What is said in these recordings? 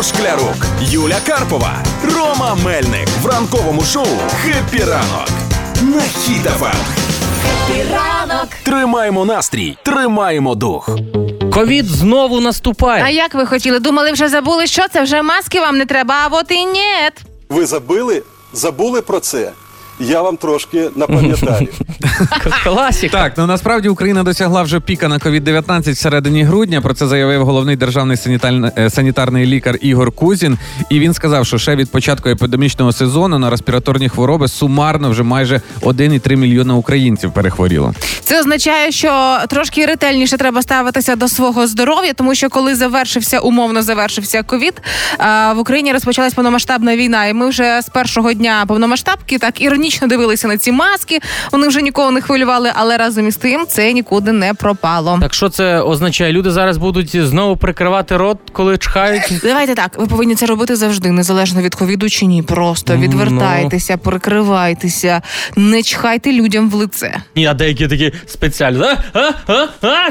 Ігор Шклярук, Юля Карпова, Рома Мельник в ранковому шоу «Happy ранок» на Хіт-ФМ. Ранок. Тримаємо настрій, тримаємо дух. Ковід знову наступає. А як ви хотіли? Думали, вже забули, що це вже маски вам не треба, а от і ні. Ви забили, забули про це. Я вам трошки напам'ятаю. Класіка. Так, ну насправді Україна досягла вже піка на COVID-19 в середині грудня. Про це заявив головний державний е, санітарний лікар Ігор Кузін. І він сказав, що ще від початку епідемічного сезону на респіраторні хвороби сумарно вже майже 1,3 мільйона українців перехворіло. Це означає, що трошки ретельніше треба ставитися до свого здоров'я, тому що коли завершився, умовно завершився ковід, в Україні розпочалась повномасштабна війна, і ми вже з першого дня повномасштабки так іронічно дивилися на ці маски. Вони вже нікого не хвилювали, але разом із тим це нікуди не пропало. Так що це означає? Люди зараз будуть знову прикривати рот, коли чхають. Давайте так, ви повинні це робити завжди, незалежно від ковіду чи ні. Просто Ну. відвертайтеся, прикривайтеся, не чхайте людям в лице. Ні, а деякі такі спеціальні. А, а, а, а.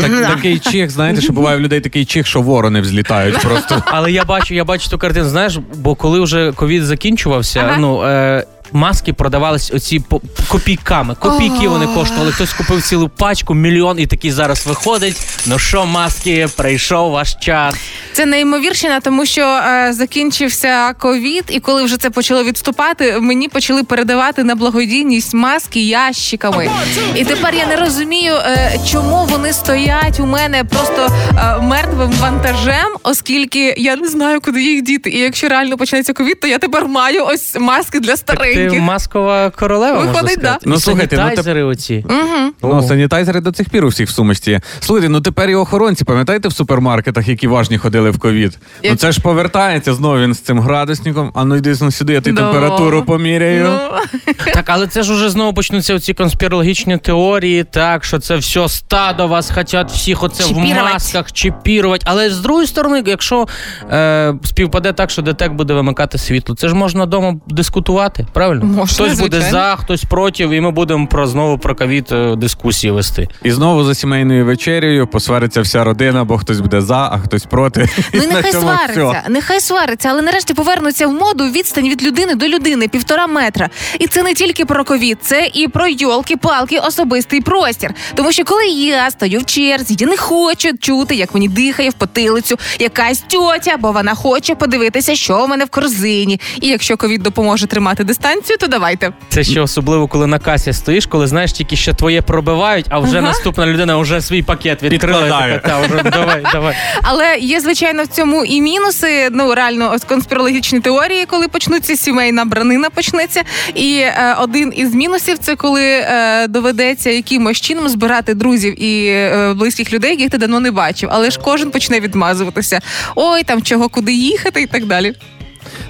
Так, такий чих, знаєте, що буває в людей такий чих, що ворони взлітають просто. Але я бачу, я бачу ту картину. Знаєш, бо коли вже ковід закінчувався, Ага. ну. Е, Маски продавались оці копійками. Копійки вони коштували. Хтось купив цілу пачку, мільйон, і такий зараз виходить. Ну що, маски, прийшов ваш час. Це неймовірщина, тому що е, закінчився ковід, і коли вже це почало відступати, мені почали передавати на благодійність маски ящиками. І тепер я не розумію, е, чому вони стоять у мене просто е, мертвим вантажем, оскільки я не знаю, куди їх діти. І якщо реально почнеться ковід, то я тепер маю ось маски для Так ти маскова королева, Виходить, сказати. да. Ну, слухайте, ну, санітайзери оці. Угу. Ну, санітайзери до цих пір у всіх в сумочці є. Слухайте, ну тепер і охоронці, пам'ятаєте в супермаркетах, які важні ходили в ковід? Ну це ж повертається знову він з цим градусником. А ну йди ну, сюди, я ти Да. температуру поміряю. Ну, Так, але це ж уже знову почнуться оці конспірологічні теорії, так що це все стадо вас хотять всіх оце в Чіпірувати. масках чіпірувати. Але з другої сторони, якщо е, співпаде так, що ДТЕК буде вимикати світло, це ж можна вдома дискутувати, правильно? Можна, хтось буде звичайно. за, хтось проти, і ми будемо про знову про ковід е, дискусії вести. І знову за сімейною вечерею посвариться вся родина, бо хтось буде за, а хтось проти. Ну і нехай свариться, нехай свариться, але нарешті повернуться в моду відстань від людини до людини, півтора метра. І це не тільки про ковід, це і про йолки-палки, особистий простір. Тому що коли я стою в черзі, я не хочу чути, як мені дихає в потилицю якась тьотя, бо вона хоче подивитися, що в мене в корзині. І якщо ковід допоможе тримати дистанцію, то давайте. Це ще особливо, коли на касі стоїш, коли знаєш тільки що твоє пробивають, а вже Ага. наступна людина вже свій пакет відкрила. Підкладає. Така, та, вже, давай, давай. Але є звичайно в цьому і мінуси. Ну реально, ось конспірологічні теорії, коли почнуться сімейна бранина почнеться. І е, один із мінусів це коли е, доведеться якимось чином збирати друзів і е, близьких людей, яких ти давно не бачив. Але ж кожен почне відмазуватися. Ой, там чого куди їхати і так далі.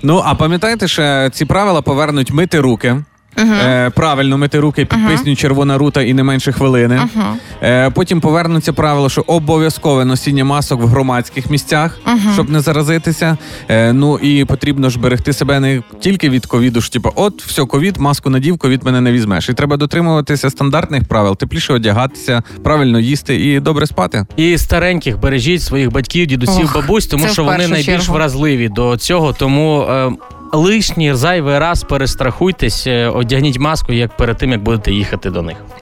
Ну а пам'ятаєте, що ці правила повернуть мити руки. Е, правильно мити руки під пісню Червона рута і не менше хвилини. Е, потім повернуться правила, що обов'язкове носіння масок в громадських місцях, щоб не заразитися. Е, ну і потрібно ж берегти себе не тільки від ковіду, ж типу, от все, ковід, маску надів, ковід мене не візьмеш. І треба дотримуватися стандартних правил, тепліше одягатися, правильно їсти і добре спати. І стареньких бережіть своїх батьків, дідусів, Ох, бабусь, тому це в що вони першу найбільш чергу. вразливі до цього. Тому е, лишній зайвий раз перестрахуйтесь, е, одягніть маску як перед тим, як будете їхати до них.